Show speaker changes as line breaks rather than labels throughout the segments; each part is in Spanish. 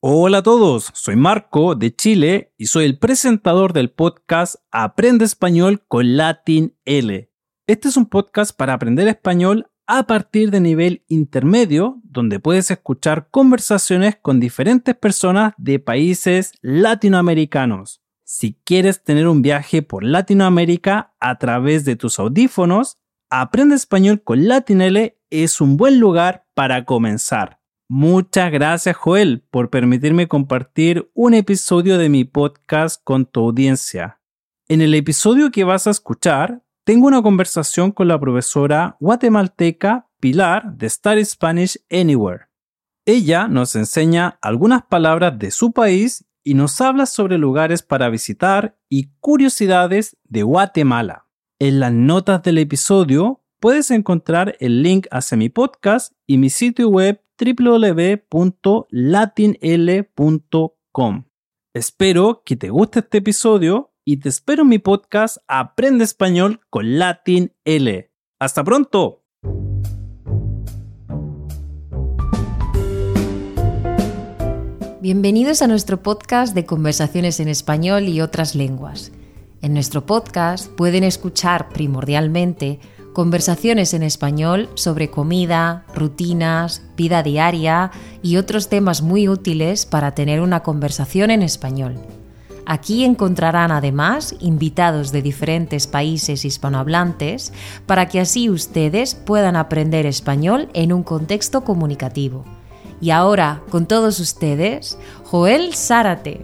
Hola a todos, soy Marco de Chile y soy el presentador del podcast Aprende Español con Latin L. Este es un podcast para aprender español a partir de nivel intermedio, donde puedes escuchar conversaciones con diferentes personas de países latinoamericanos. Si quieres tener un viaje por Latinoamérica a través de tus audífonos, Aprende Español con Latin L es un buen lugar para comenzar. Muchas gracias Joel por permitirme compartir un episodio de mi podcast con tu audiencia. En el episodio que vas a escuchar, tengo una conversación con la profesora guatemalteca Pilar de Study Spanish Anywhere. Ella nos enseña algunas palabras de su país y nos habla sobre lugares para visitar y curiosidades de Guatemala. En las notas del episodio puedes encontrar el link hacia mi podcast y mi sitio web www.latinl.com. Espero que te guste este episodio y te espero en mi podcast Aprende Español con Latin L. ¡Hasta pronto!
Bienvenidos a nuestro podcast de conversaciones en español y otras lenguas. En nuestro podcast pueden escuchar primordialmente conversaciones en español sobre comida, rutinas, vida diaria y otros temas muy útiles para tener una conversación en español. Aquí encontrarán además invitados de diferentes países hispanohablantes para que así ustedes puedan aprender español en un contexto comunicativo. Y ahora, con todos ustedes, Joel Zárate.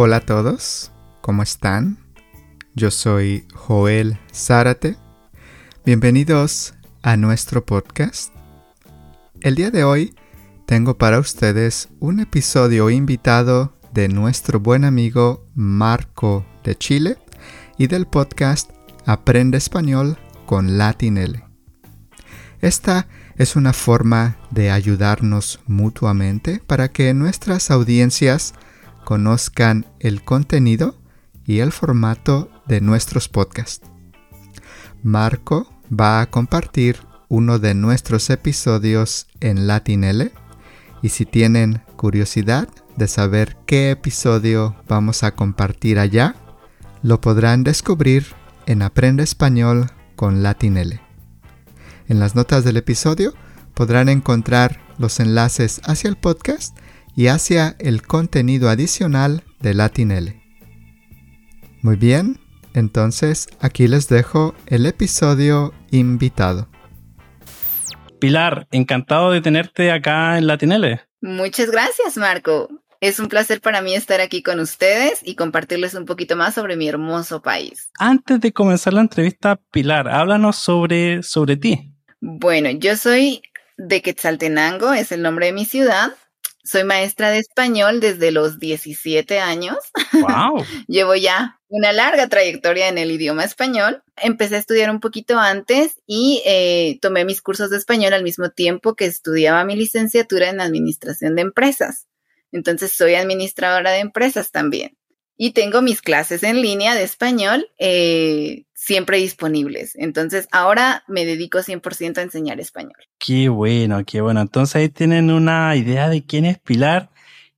Hola a todos, ¿cómo están? Yo soy Joel Zárate. Bienvenidos a nuestro podcast. El día de hoy tengo para ustedes un episodio invitado de nuestro buen amigo Marco de Chile y del podcast Aprende Español con Latinl. Esta es una forma de ayudarnos mutuamente para que nuestras audiencias conozcan el contenido y el formato de nuestros podcasts. Marco va a compartir uno de nuestros episodios en Latinl y si tienen curiosidad de saber qué episodio vamos a compartir allá, lo podrán descubrir en Aprende Español con Latinl. En las notas del episodio podrán encontrar los enlaces hacia el podcast y hacia el contenido adicional de Latinl. Muy bien, entonces aquí les dejo el episodio invitado.
Pilar, encantado de tenerte acá en Latinl.
Muchas gracias, Marco. Es un placer para mí estar aquí con ustedes y compartirles un poquito más sobre mi hermoso país.
Antes de comenzar la entrevista, Pilar, háblanos sobre, sobre ti.
Bueno, yo soy de Quetzaltenango, es el nombre de mi ciudad. Soy maestra de español desde los 17 años.
Wow.
Llevo ya una larga trayectoria en el idioma español. Empecé a estudiar un poquito antes y eh, tomé mis cursos de español al mismo tiempo que estudiaba mi licenciatura en administración de empresas. Entonces soy administradora de empresas también y tengo mis clases en línea de español eh, siempre disponibles. Entonces, ahora me dedico 100% a enseñar español.
Qué bueno, qué bueno. Entonces ahí tienen una idea de quién es Pilar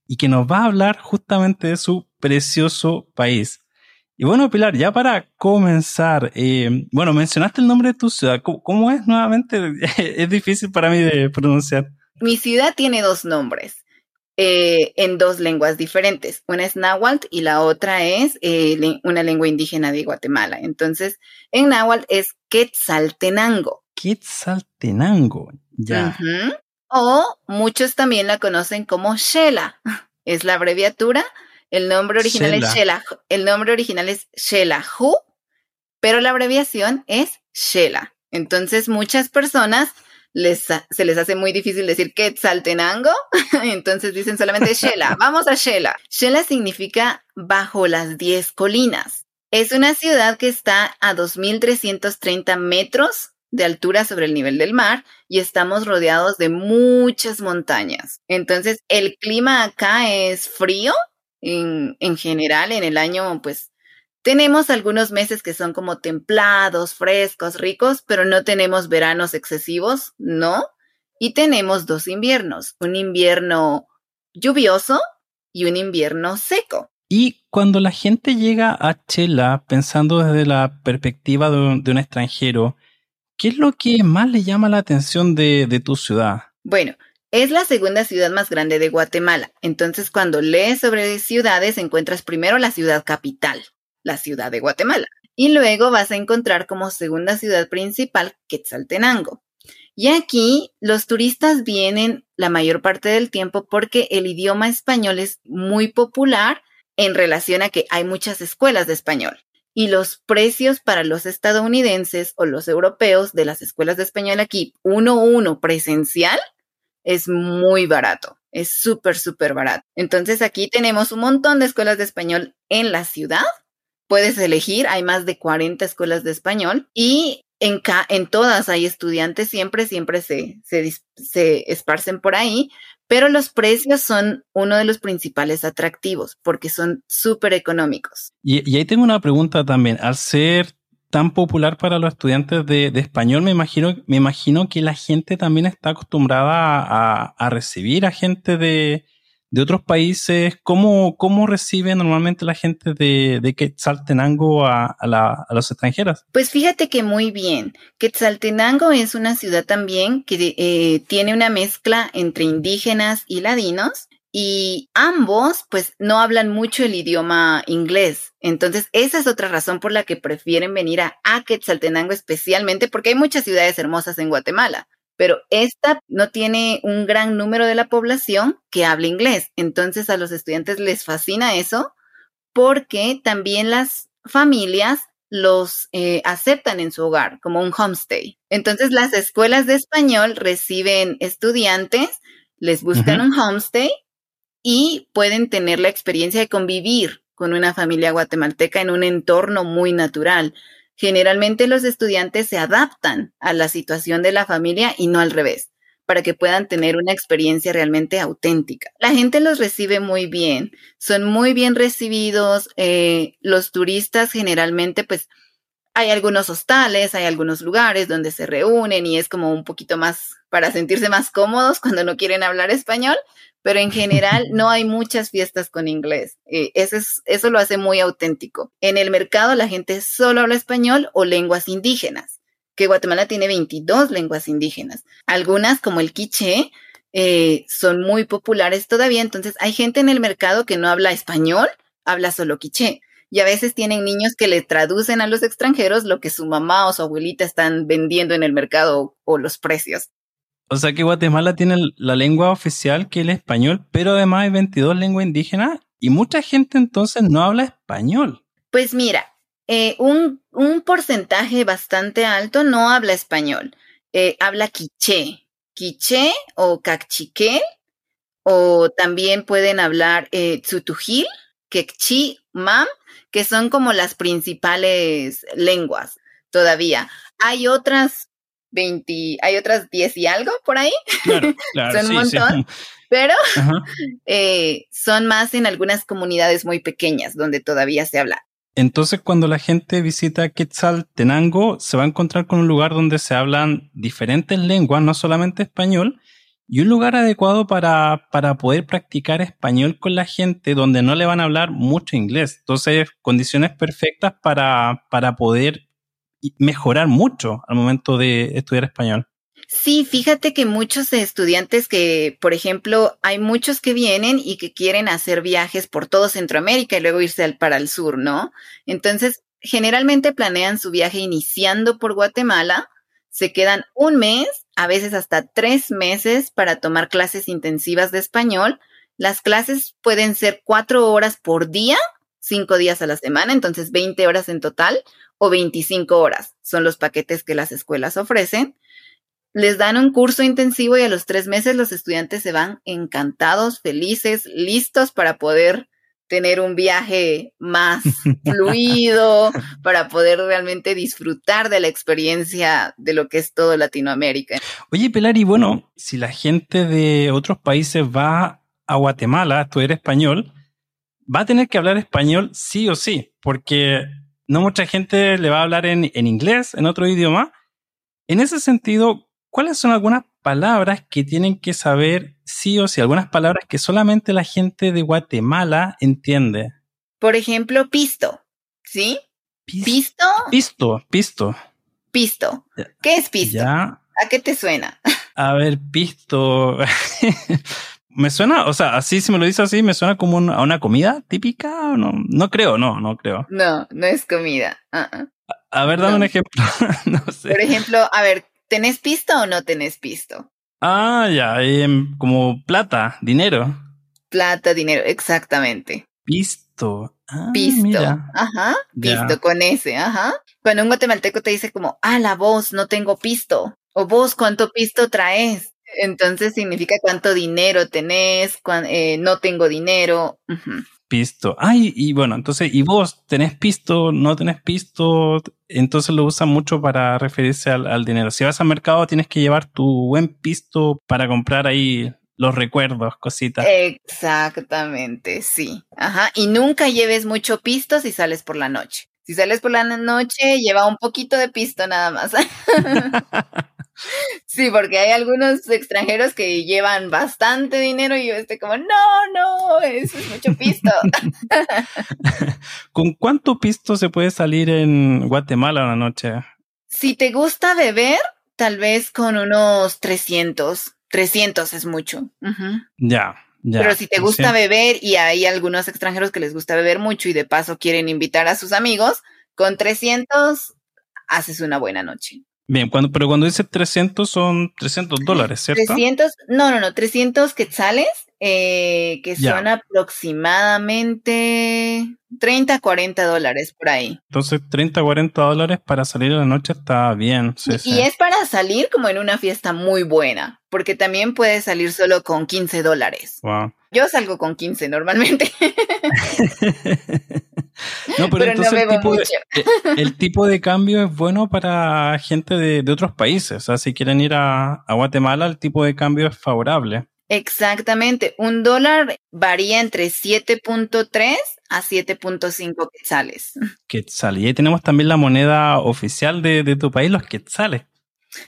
y que nos va a hablar justamente de su precioso país. Y bueno, Pilar, ya para comenzar, eh, bueno, mencionaste el nombre de tu ciudad. ¿Cómo, es nuevamente? es difícil para mí de pronunciar.
Mi ciudad tiene dos nombres. Eh, en dos lenguas diferentes. Una es náhuatl y la otra es eh, una lengua indígena de Guatemala. Entonces, en náhuatl es Quetzaltenango.
Quetzaltenango, ya.
O muchos también la conocen como Shela. Es la abreviatura. El nombre original es Shela. El nombre original es Shelahu, pero la abreviación es Shela. Entonces, muchas personas se les hace muy difícil decir Quetzaltenango, entonces dicen solamente Shela, vamos a Shela. Shela significa bajo las diez colinas. Es una ciudad que está a 2.330 metros de altura sobre el nivel del mar y estamos rodeados de muchas montañas. Entonces, el clima acá es frío en, en general, en el año, pues tenemos algunos meses que son como templados, frescos, ricos, pero no tenemos veranos excesivos, ¿no? Y tenemos dos inviernos, un invierno lluvioso y un invierno seco.
Y cuando la gente llega a Chela pensando desde la perspectiva de un, extranjero, ¿qué es lo que más le llama la atención de, de tu ciudad?
Bueno, es la segunda ciudad más grande de Guatemala. Entonces, cuando lees sobre ciudades, encuentras primero la ciudad capital, la ciudad de Guatemala. Y luego vas a encontrar como segunda ciudad principal Quetzaltenango. Y aquí los turistas vienen la mayor parte del tiempo porque el idioma español es muy popular en relación a que hay muchas escuelas de español. Y los precios para los estadounidenses o los europeos de las escuelas de español aquí, uno uno presencial, es muy barato. Es súper, súper barato. Entonces aquí tenemos un montón de escuelas de español en la ciudad. Puedes elegir, hay más de 40 escuelas de español y en, todas hay estudiantes, siempre, siempre se, se, se esparcen por ahí, pero los precios son uno de los principales atractivos porque son súper económicos.
Y, ahí tengo una pregunta también. Al ser tan popular para los estudiantes de, español, me imagino, me imagino que la gente también está acostumbrada a recibir a gente de, de otros países, ¿cómo, cómo recibe normalmente la gente de, Quetzaltenango a?
Pues fíjate que muy bien. Quetzaltenango es una ciudad también que eh, tiene una mezcla entre indígenas y ladinos y ambos pues no hablan mucho el idioma inglés. Entonces esa es otra razón por la que prefieren venir a, a Quetzaltenango especialmente porque hay muchas ciudades hermosas en Guatemala pero esta no tiene un gran número de la población que hable inglés. Entonces a los estudiantes les fascina eso porque también las familias los eh, aceptan en su hogar como un homestay. Entonces las escuelas de español reciben estudiantes, les buscan un homestay y pueden tener la experiencia de convivir con una familia guatemalteca en un entorno muy natural. Generalmente los estudiantes se adaptan a la situación de la familia y no al revés, para que puedan tener una experiencia realmente auténtica. La gente los recibe muy bien, son muy bien recibidos, eh, los turistas generalmente pues hay algunos hostales, hay algunos lugares donde se reúnen y es como un poquito más para sentirse más cómodos cuando no quieren hablar español, pero en general no hay muchas fiestas con inglés. Eh, eso, es, eso lo hace muy auténtico. En el mercado la gente solo habla español o lenguas indígenas, que Guatemala tiene 22 lenguas indígenas. Algunas, como el quiché, eh, son muy populares todavía, entonces hay gente en el mercado que no habla español, habla solo quiché. Y a veces tienen niños que le traducen a los extranjeros lo que su mamá o su abuelita están vendiendo en el mercado o los precios.
O sea que Guatemala tiene la lengua oficial que es el español, pero además hay 22 lenguas indígenas y mucha gente entonces no habla español.
Pues mira, eh, un, porcentaje bastante alto no habla español, eh, habla quiché, quiché o cacchiquel, o también pueden hablar eh, tzutujil, mam, que son como las principales lenguas todavía. Hay otras 20, hay otras 10 y algo por ahí. Claro, son un montón. Pero eh, son más en algunas comunidades muy pequeñas donde todavía se habla.
Entonces, cuando la gente visita Quetzaltenango, se va a encontrar con un lugar donde se hablan diferentes lenguas, no solamente español, y un lugar adecuado para, para poder practicar español con la gente donde no le van a hablar mucho inglés. Entonces, condiciones perfectas para, para poder mejorar mucho al momento de estudiar español.
Sí, fíjate que muchos estudiantes que, por ejemplo, hay muchos que vienen y que quieren hacer viajes por todo Centroamérica y luego irse al, para el sur, ¿no? Entonces, generalmente planean su viaje iniciando por Guatemala, se quedan un mes, a veces hasta tres meses para tomar clases intensivas de español. Las clases pueden ser cuatro horas por día, cinco días a la semana, entonces 20 horas en total, o 25 horas. Son los paquetes que las escuelas ofrecen. Les dan un curso intensivo y a los tres meses los estudiantes se van encantados, felices, listos para poder tener un viaje más fluido, para poder realmente disfrutar de la experiencia de lo que es todo Latinoamérica.
Oye, Pelari, bueno, si la gente de otros países va a Guatemala a estudiar español, va a tener que hablar español sí o sí, porque no mucha gente le va a hablar en, en inglés, en otro idioma. En ese sentido, ¿cuáles son algunas palabras que tienen que saber sí o sí, algunas palabras que solamente la gente de Guatemala entiende.
Por ejemplo, pisto, ¿sí?
¿Pisto? Pisto, pisto.
Pisto. ¿Qué es pisto? ¿A qué te suena?
A ver, pisto. me suena, o sea, así si me lo dices así, me suena como a una comida típica. No, no creo, no, no creo.
No, no es comida.
A, ver, dame un ejemplo. no sé.
Por ejemplo, a ver, ¿tenés pisto o no tenés pisto?
Ah, ya, em, como plata, dinero.
Plata, dinero, exactamente.
Pisto.
Ah, pisto. Ajá. Pisto con ese, ajá. Cuando un guatemalteco te dice como, ah, la voz, no tengo pisto. O vos, ¿cuánto pisto traes? Entonces significa cuánto dinero tenés, eh, no tengo dinero.
Pisto. Ay, y bueno, entonces, ¿y vos tenés pisto, no tenés pisto? Entonces lo usan mucho para referirse al, dinero. Si vas al mercado tienes que llevar tu buen pisto para comprar ahí los recuerdos, cositas.
Exactamente, sí. Ajá. Y nunca lleves mucho pisto si sales por la noche. Si sales por la noche, lleva un poquito de pisto nada más. Sí, porque hay algunos extranjeros que llevan bastante dinero y yo estoy como, no, no, eso es mucho pisto.
¿Con cuánto pisto se puede salir en Guatemala una noche?
Si te gusta beber, tal vez con unos 300. 300 es mucho.
Ya. Ya,
Pero si te gusta beber y hay algunos extranjeros que les gusta beber mucho y de paso quieren invitar a sus amigos, con 300 haces una buena noche.
Bien, cuando, pero cuando dice 300 son 300 dólares, ¿cierto?
300, no, no, no, 300 quetzales, eh, que son aproximadamente 30, 40 dólares por ahí.
Entonces, 30, 40 dólares para salir a la noche está bien.
y, es para salir como en una fiesta muy buena, porque también puedes salir solo con 15 dólares.
Wow.
Yo salgo con 15 normalmente.
No, pero, entonces eh, el, tipo de, cambio es bueno para gente de, otros países. O sea, si quieren ir a, Guatemala, el tipo de cambio es favorable.
Exactamente. Un dólar varía entre 7.3 a 7.5 quetzales.
Quetzales. Y ahí tenemos también la moneda oficial de, tu país, los quetzales.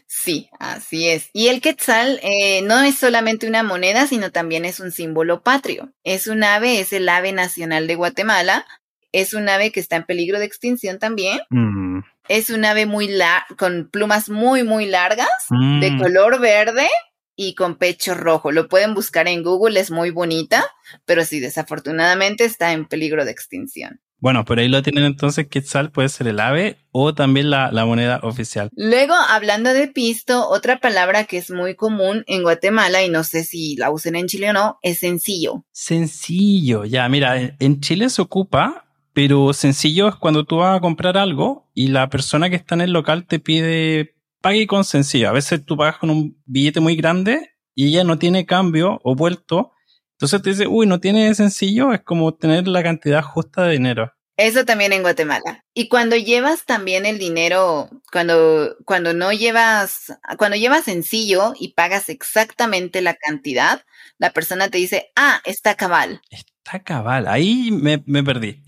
Sí, así es. Y el quetzal eh, no es solamente una moneda, sino también es un símbolo patrio. Es un ave, es el ave nacional de Guatemala, es un ave que está en peligro de extinción también. Mm. Es un ave muy con plumas muy, muy largas, de mm. color verde y con pecho rojo. Lo pueden buscar en Google, es muy bonita, pero sí, desafortunadamente está en peligro de extinción.
Bueno, por ahí lo tienen entonces, Quetzal puede ser el ave o también la, la, moneda oficial.
Luego, hablando de pisto, otra palabra que es muy común en Guatemala y no sé si la usen en Chile o no, es sencillo.
Sencillo, ya, mira, en Chile se ocupa pero sencillo es cuando tú vas a comprar algo y la persona que está en el local te pide pague con sencillo. A veces tú pagas con un billete muy grande y ella no tiene cambio o vuelto. Entonces te dice, uy, no tiene sencillo, es como tener la cantidad justa de dinero.
Eso también en Guatemala. Y cuando llevas también el dinero, cuando, cuando no llevas, cuando llevas sencillo y pagas exactamente la cantidad, la persona te dice, ah, está cabal.
Está cabal, ahí me, perdí.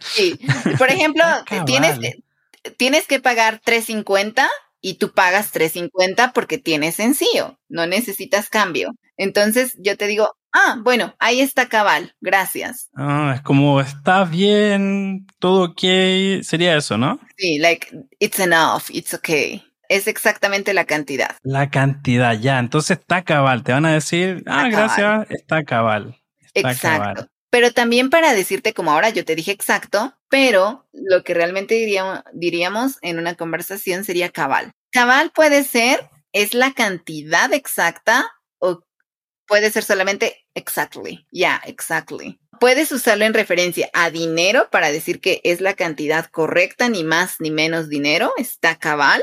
Sí, por ejemplo, tienes, tienes que pagar 350 y tú pagas 350 porque tienes sencillo, no necesitas cambio. Entonces yo te digo, ah, bueno, ahí está cabal, gracias.
Ah, es como está bien, todo ok, sería eso, ¿no?
Sí, like, it's enough, it's okay. Es exactamente la cantidad.
La cantidad, ya. Entonces está cabal. Te van a decir, ah, gracias, está cabal.
Exacto. Pero también para decirte como ahora yo te dije exacto, pero lo que realmente diríamos, diríamos en una conversación sería cabal. Cabal puede ser, es la cantidad exacta o puede ser solamente exactly. Ya, yeah, exactly. Puedes usarlo en referencia a dinero para decir que es la cantidad correcta, ni más ni menos dinero, está cabal.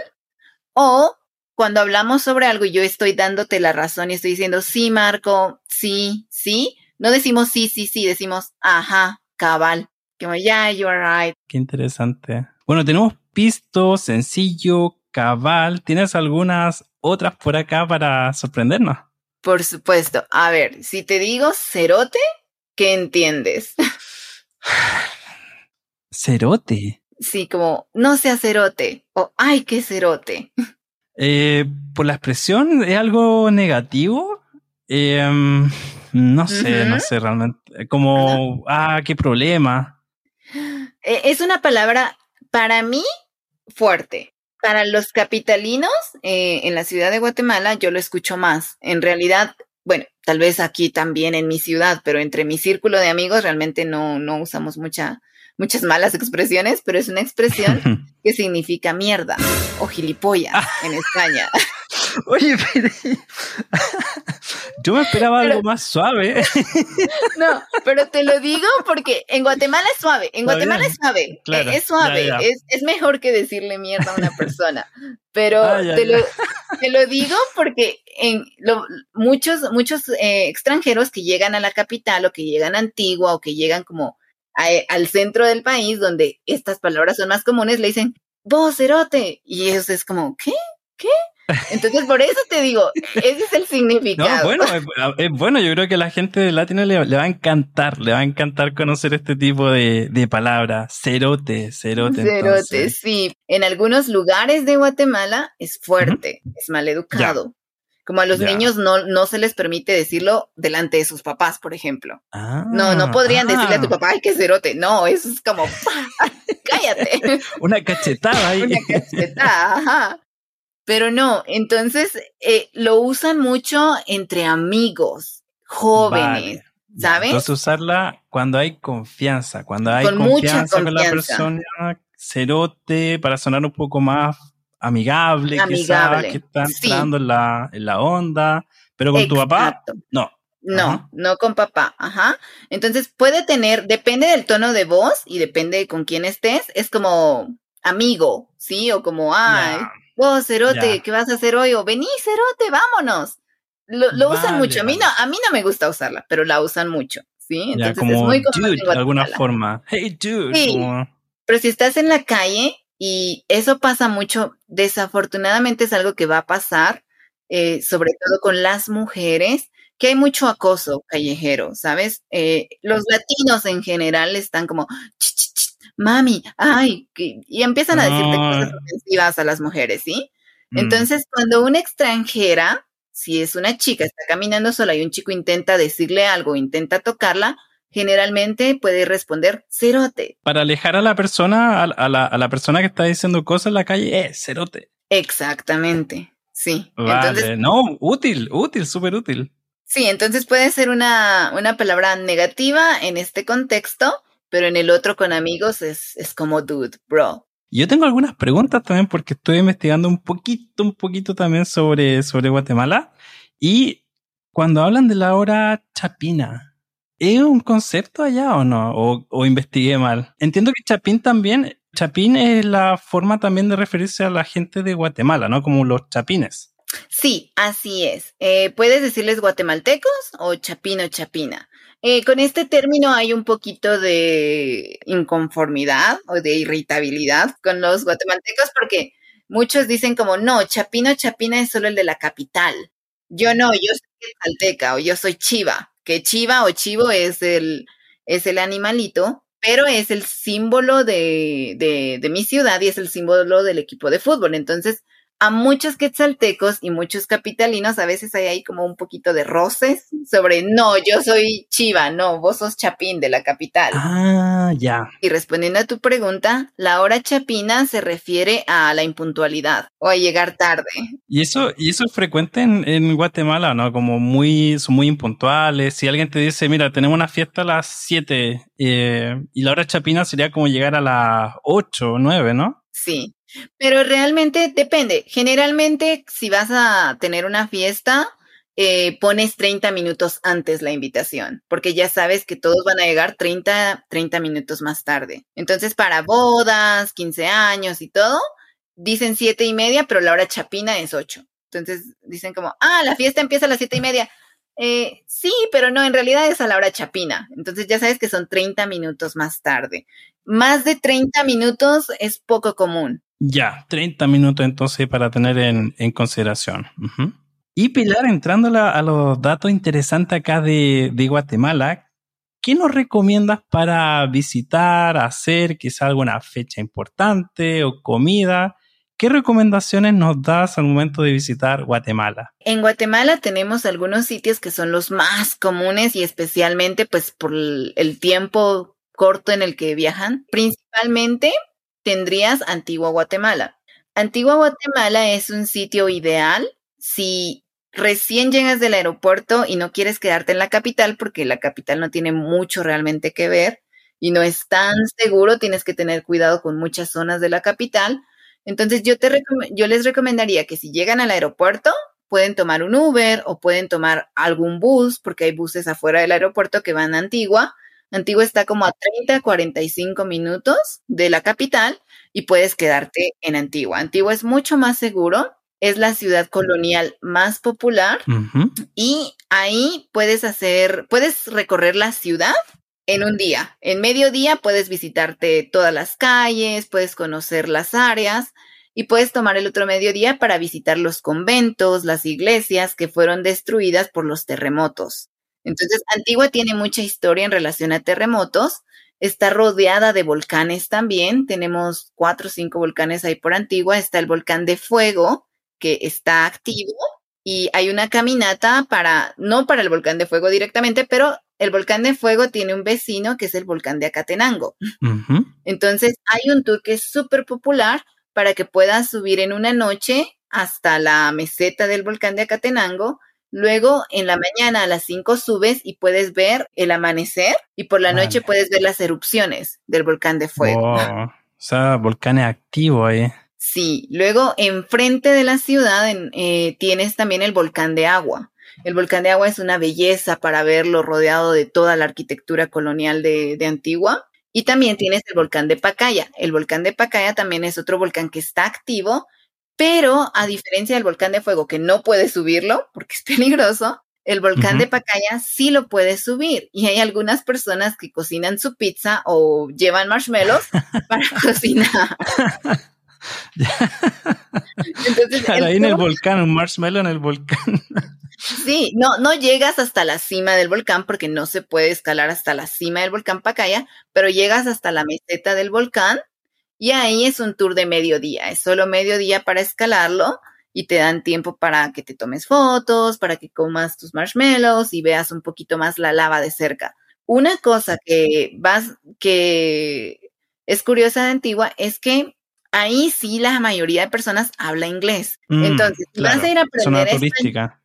O cuando hablamos sobre algo y yo estoy dándote la razón y estoy diciendo, sí, Marco, sí, sí, no decimos sí, sí, sí, decimos ajá, cabal. Como, yeah, you are right.
Qué interesante. Bueno, tenemos pisto, sencillo, cabal. ¿Tienes algunas otras por acá para sorprendernos?
Por supuesto. A ver, si te digo cerote, ¿qué entiendes?
Cerote.
Sí, como no sea cerote o ay, qué cerote.
Eh, por la expresión, ¿es algo negativo? Eh, no sé, no sé realmente. Como, ah, qué problema.
Eh, Es una palabra para mí fuerte. Para los capitalinos eh, en la ciudad de Guatemala yo lo escucho más. En realidad, bueno, tal vez aquí también en mi ciudad, pero entre mi círculo de amigos realmente no, no usamos mucha, muchas malas expresiones, pero es una expresión que significa mierda o gilipollas en España.
Oye, pero... yo me esperaba
Pero-
algo más suave.
No, pero te lo digo porque en Guatemala es suave, en Guatemala es suave,
Claro,
eh, es suave. Es, es mejor que decirle mierda a una persona, pero
Ah, ya,
te,
ya.
Lo, te lo digo porque en lo- muchos, muchos eh, extranjeros que llegan a la capital o que llegan a Antigua o que llegan como a- al centro del país donde estas palabras son más comunes, le dicen, vos, cerote, y ellos es como, ¿qué? ¿Qué? Entonces, por eso te digo, ese es el
No,
significado.
bueno, es, es bueno, yo creo que a la gente de Latino le, le va a encantar, le va a encantar conocer este tipo de, de palabras. Cerote, cerote.
Cerote,
entonces.
sí. En algunos lugares de Guatemala es fuerte, es maleducado. Como a los
Ya.
niños no, no se les permite decirlo delante de sus papás, por ejemplo.
Ah,
No, no podrían decirle a tu
ah,
papá, ay, qué cerote. No, eso es como, ¡pah! cállate.
Una cachetada ahí.
Una cachetada, ajá. Pero no, entonces eh, lo usan mucho entre amigos, jóvenes,
Vale.
¿sabes?
Entonces usarla cuando hay confianza, cuando hay
Con mucha
confianza, con la
confianza.
persona, cerote, para sonar un poco más amigable,
Amigable,
quizás, que está
sí.
entrando en la, en la onda, pero con tu papá, no.
No,
Ajá.
no con papá, ajá. Entonces puede tener, depende del tono de voz y depende de con quién estés, es como amigo, ¿sí? O como, ay,
Ya.
Vos, cerote,
Ya.
¿qué vas a hacer hoy? O vení, cerote, vámonos. Lo, lo usan mucho. A mí, no, a mí no me gusta usarla, pero la usan mucho, ¿sí?
Ya,
Entonces es
como
muy común
dude,
en
de alguna forma. Hey, dude.
Sí.
como-
Pero si estás en la calle, y eso pasa mucho, desafortunadamente es algo que va a pasar, eh, sobre todo con las mujeres, que hay mucho acoso callejero, ¿sabes? Eh, los latinos en general están como, "Ch, ch, ch, mami, ay, que-", y empiezan a decirte
Ah.
cosas ofensivas a las mujeres, ¿sí?
Mm.
Entonces, cuando una extranjera, si es una chica, está caminando sola y un chico intenta decirle algo, intenta tocarla, generalmente puede responder, cerote.
Para alejar a la persona, a, a la, a la persona que está diciendo cosas en la calle, eh, cerote.
Exactamente, sí.
Vale,
Entonces,
no, útil, útil, súper útil.
sí, entonces puede ser una, una palabra negativa en este contexto, pero en el otro con amigos es, es como dude, bro.
Yo tengo algunas preguntas también porque estoy investigando un poquito, un poquito también sobre, sobre Guatemala. Y cuando hablan de la hora chapina, ¿es un concepto allá o no? ¿O, o investigué mal? Entiendo que chapín también, chapín es la forma también de referirse a la gente de Guatemala, ¿no? Como los chapines.
Sí, así es. Eh, puedes decirles guatemaltecos o chapino chapina. Eh, con este término hay un poquito de inconformidad o de irritabilidad con los guatemaltecos porque muchos dicen como, no, chapino chapina es solo el de la capital. Yo no, yo soy quetzalteca o yo soy chiva, que chiva o chivo es el, es el animalito, pero es el símbolo de, de mi ciudad y es el símbolo del equipo de fútbol. Entonces, a muchos quetzaltecos y muchos capitalinos a veces hay ahí como un poquito de roces sobre, no, yo soy chiva, no, vos sos chapín de la capital.
Ah, ya.
Y respondiendo a tu pregunta, la hora chapina se refiere a la impuntualidad o a llegar tarde.
Y eso, y eso es frecuente en, en Guatemala, ¿no? Como muy, son muy impuntuales. Si alguien te dice, mira, tenemos una fiesta a las 7 eh, y la hora chapina sería como llegar a las 8 o 9, ¿no?
Sí, pero realmente depende. Generalmente, si vas a tener una fiesta, eh, pones 30 minutos antes la invitación, porque ya sabes que todos van a llegar 30, 30 minutos más tarde. Entonces, para bodas, 15 años y todo, dicen siete y media, pero la hora chapina es 8. Entonces, dicen como, ah, la fiesta empieza a las siete y media. Eh, sí, pero no, en realidad es a la hora chapina. Entonces ya sabes que son 30 minutos más tarde. Más de 30 minutos es poco común.
Ya, 30 minutos entonces para tener en, consideración. Y Pilar, entrando a, los datos interesantes acá de, Guatemala, ¿qué nos recomiendas para visitar, hacer quizá alguna fecha importante o comida? ¿Qué recomendaciones nos das al momento de visitar Guatemala?
En Guatemala tenemos algunos sitios que son los más comunes y especialmente pues por el tiempo corto en el que viajan. Principalmente tendrías Antigua Guatemala. Antigua Guatemala es un sitio ideal si recién llegas del aeropuerto y no quieres quedarte en la capital porque la capital no tiene mucho realmente que ver y no es tan seguro, tienes que tener cuidado con muchas zonas de la capital. Entonces yo, te yo les recomendaría que si llegan al aeropuerto, pueden tomar un Uber o pueden tomar algún bus, porque hay buses afuera del aeropuerto que van a Antigua, Antigua está como a 30, 45 minutos de la capital y puedes quedarte en Antigua. Antigua es mucho más seguro, es la ciudad colonial más popular y ahí puedes hacer, puedes recorrer la ciudad en un día. En mediodía puedes visitarte todas las calles, puedes conocer las áreas y puedes tomar el otro mediodía para visitar los conventos, las iglesias que fueron destruidas por los terremotos. Entonces, Antigua tiene mucha historia en relación a terremotos. Está rodeada de volcanes también. Tenemos cuatro o cinco volcanes ahí por Antigua. Está el volcán de fuego, que está activo. Y hay una caminata para, no para el volcán de fuego directamente, pero el volcán de fuego tiene un vecino que es el volcán de Acatenango. Entonces, hay un tour que es súper popular para que puedas subir en una noche hasta la meseta del volcán de Acatenango Luego, en la mañana a las 5 subes y puedes ver el amanecer y por la noche puedes ver las erupciones del volcán de fuego.
O sea, volcán activo ahí.
Sí, luego enfrente de la ciudad eh, tienes también el volcán de agua. El volcán de agua es una belleza para verlo rodeado de toda la arquitectura colonial de, de Antigua. Y también tienes el volcán de Pacaya. El volcán de Pacaya también es otro volcán que está activo pero a diferencia del volcán de fuego, que no puedes subirlo porque es peligroso, el volcán de Pacaya sí lo puedes subir. Y hay algunas personas que cocinan su pizza o llevan marshmallows para cocinar.
Entonces, ahí en el volcán, un marshmallow en el volcán.
Sí, no, no llegas hasta la cima del volcán porque no se puede escalar hasta la cima del volcán Pacaya, pero llegas hasta la meseta del volcán y ahí es un tour de mediodía, es solo mediodía para escalarlo y te dan tiempo para que te tomes fotos, para que comas tus marshmallows y veas un poquito más la lava de cerca. Una cosa que vas, que es curiosa de Antigua es que ahí sí la mayoría de personas habla inglés. Mm, Entonces, vas a ir a aprender
turística.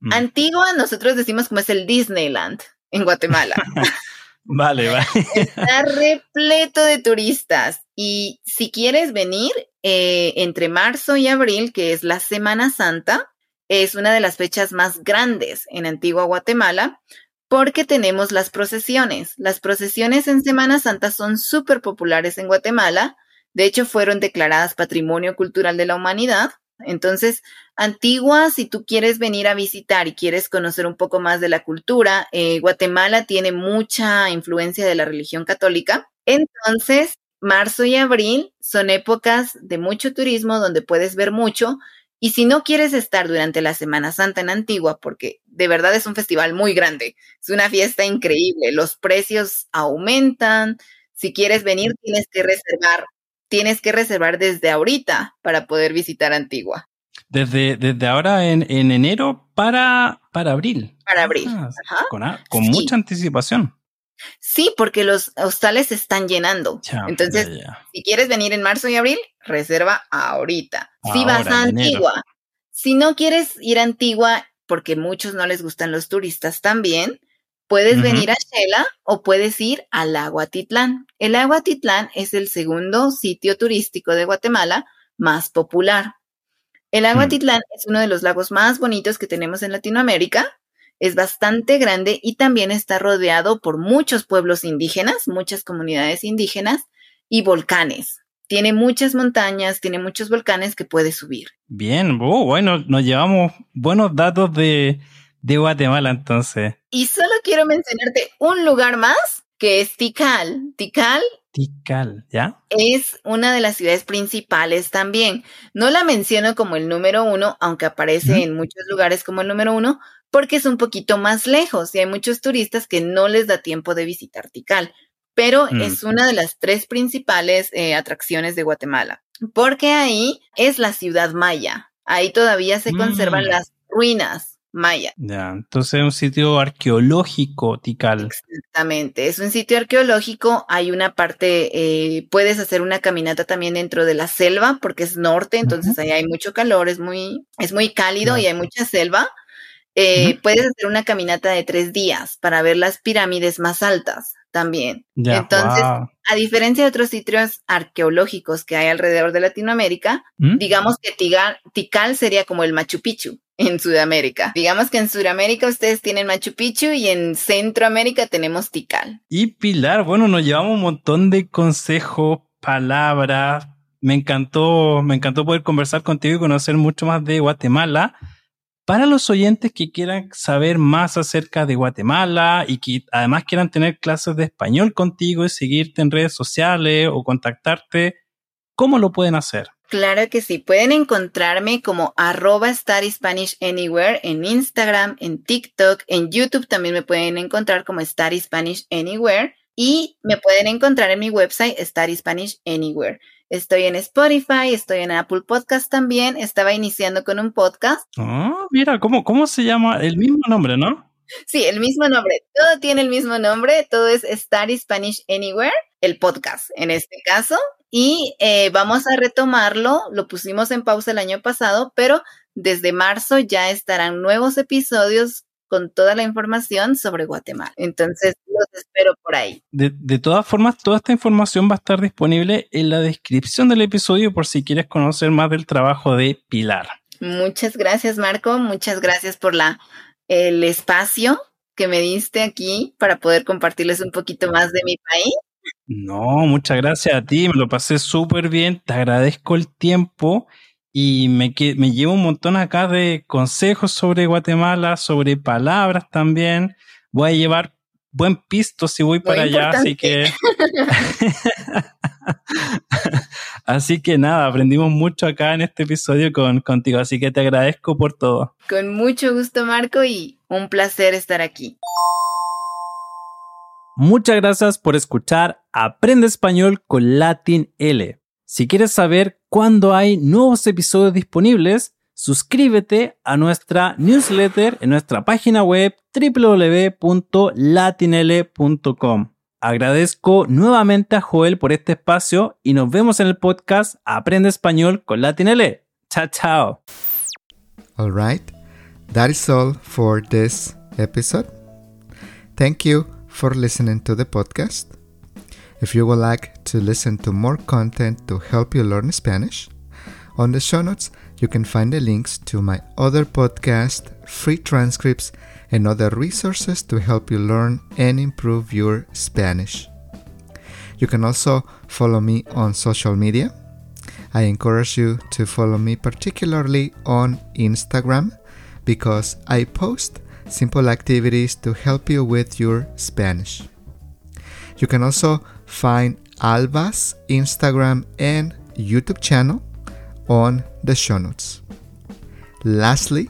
Mm. Antigua, nosotros decimos como es el Disneyland en Guatemala.
Vale, vale.
Está repleto de turistas. Y si quieres venir eh, entre marzo y abril, que es la Semana Santa, es una de las fechas más grandes en Antigua Guatemala porque tenemos las procesiones. Las procesiones en Semana Santa son súper populares en Guatemala. De hecho, fueron declaradas Patrimonio Cultural de la Humanidad entonces, Antigua, si tú quieres venir a visitar y quieres conocer un poco más de la cultura, eh, Guatemala tiene mucha influencia de la religión católica. Entonces, marzo y abril son épocas de mucho turismo donde puedes ver mucho. Y si no quieres estar durante la Semana Santa en Antigua, porque de verdad es un festival muy grande, es una fiesta increíble, los precios aumentan. Si quieres venir, tienes que reservar tienes que reservar desde ahorita para poder visitar Antigua.
Desde, desde ahora en, enero para, para abril.
Para abril.
Ah, con, mucha anticipación.
Sí, porque los hostales se están llenando. Entonces, si quieres venir en marzo y abril, reserva ahorita. si vas a Antigua. Si no quieres ir a Antigua, porque muchos no les gustan los turistas también, Puedes venir a Shela o puedes ir al lago Atitlán. El lago Atitlán es el segundo sitio turístico de Guatemala más popular. El lago mm. Atitlán es uno de los lagos más bonitos que tenemos en Latinoamérica. Es bastante grande y también está rodeado por muchos pueblos indígenas, muchas comunidades indígenas y volcanes. Tiene muchas montañas, tiene muchos volcanes que puedes subir.
Bien, oh, bueno, nos llevamos buenos datos de, de Guatemala entonces.
Y solo quiero mencionarte un lugar más que es Tikal. Tikal
Tikal, ¿ya?
Es una de las ciudades principales también. No la menciono como el número uno, aunque aparece en muchos lugares como el número uno, porque es un poquito más lejos y hay muchos turistas que no les da tiempo de visitar Tikal. Pero mm. es una de las tres principales eh, atracciones de Guatemala, porque ahí es la ciudad maya. Ahí todavía se conservan mm. las ruinas maya.
Ya, entonces es un sitio arqueológico, Tikal.
Exactamente, es un sitio arqueológico. Hay una parte, eh, puedes hacer una caminata también dentro de la selva, porque es norte, entonces ahí hay mucho calor, es muy, es muy cálido y hay mucha selva. Eh, puedes hacer una caminata de tres días para ver las pirámides más altas también. Entonces, a diferencia de otros sitios arqueológicos que hay alrededor de Latinoamérica, ¿Mm? digamos que Tikal sería como el Machu Picchu en Sudamérica. Digamos que en Sudamérica ustedes tienen Machu Picchu y en Centroamérica tenemos Tikal.
Y Pilar, bueno, nos llevamos un montón de consejos, palabras. Me encantó, me encantó poder conversar contigo y conocer mucho más de Guatemala. Para los oyentes que quieran saber más acerca de Guatemala y que además quieran tener clases de español contigo y seguirte en redes sociales o contactarte, ¿cómo lo pueden hacer?
Claro que sí, pueden encontrarme como arroba Spanish Anywhere en Instagram, en TikTok, en YouTube también me pueden encontrar como Study Spanish Anywhere y me pueden encontrar en mi website Study Spanish Anywhere. Estoy en Spotify, estoy en Apple Podcast también, estaba iniciando con un podcast.
Ah, mira, ¿cómo, ¿cómo se llama? El mismo nombre, ¿no?
Sí, el mismo nombre. Todo tiene el mismo nombre. Todo es Study Spanish Anywhere, el podcast en este caso. Y eh, vamos a retomarlo. Lo pusimos en pausa el año pasado, pero desde marzo ya estarán nuevos episodios con toda la información sobre Guatemala. Entonces, los espero por ahí.
De, de, todas formas, toda esta información va a estar disponible en la descripción del episodio por si quieres conocer más del trabajo de Pilar.
Muchas gracias, Marco. Muchas gracias por la el espacio que me diste aquí para poder compartirles un poquito más de mi país.
No, muchas gracias a ti, me lo pasé súper bien, te agradezco el tiempo y me, me llevo un montón acá de consejos sobre Guatemala, sobre palabras también. Voy a llevar buen pisto si voy para allá, así que... así que nada, aprendimos mucho acá en este episodio con, contigo, así que te agradezco por todo.
Con mucho gusto, Marco, y un placer estar aquí.
Muchas gracias por escuchar Aprende Español con Latin L. Si quieres saber cuándo hay nuevos episodios disponibles, suscríbete a nuestra newsletter en nuestra página web www.latinl.com. Agradezco nuevamente a Joel por este espacio y nos vemos en el podcast Aprende Español con LatinL. Chao, chao.
All right, that is all for this episode. Thank you for listening to the podcast. If you would like to listen to more content to help you learn Spanish, on the show notes you can find the links to my other podcast, free transcripts, and other resources to help you learn and improve your Spanish. You can also follow me on social media. I encourage you to follow me particularly on Instagram because I post simple activities to help you with your Spanish. You can also find Alba's Instagram and YouTube channel on the show notes. Lastly,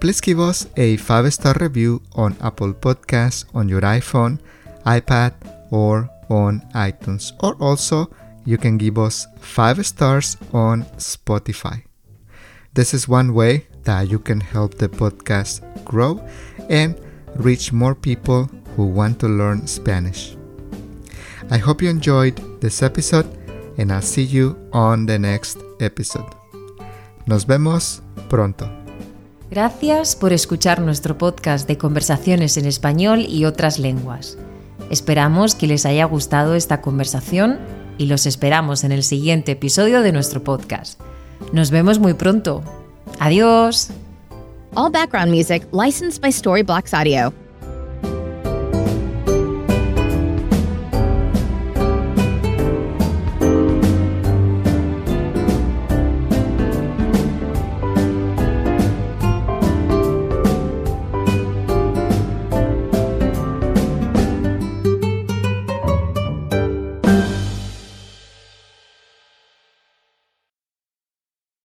please give us a 5 star review on Apple Podcasts on your iPhone, iPad, or on iTunes. Or also, you can give us 5 stars on Spotify. This is one way that you can help the podcast grow and reach more people who want to learn Spanish. I hope you enjoyed this episode and I'll see you on the next episode. Nos vemos pronto.
Gracias por escuchar nuestro podcast de conversaciones en español y otras lenguas. Esperamos que les haya gustado esta conversación y los esperamos en el siguiente episodio de nuestro podcast. Nos vemos muy pronto. Adiós.
All background music licensed by Storyblocks Audio.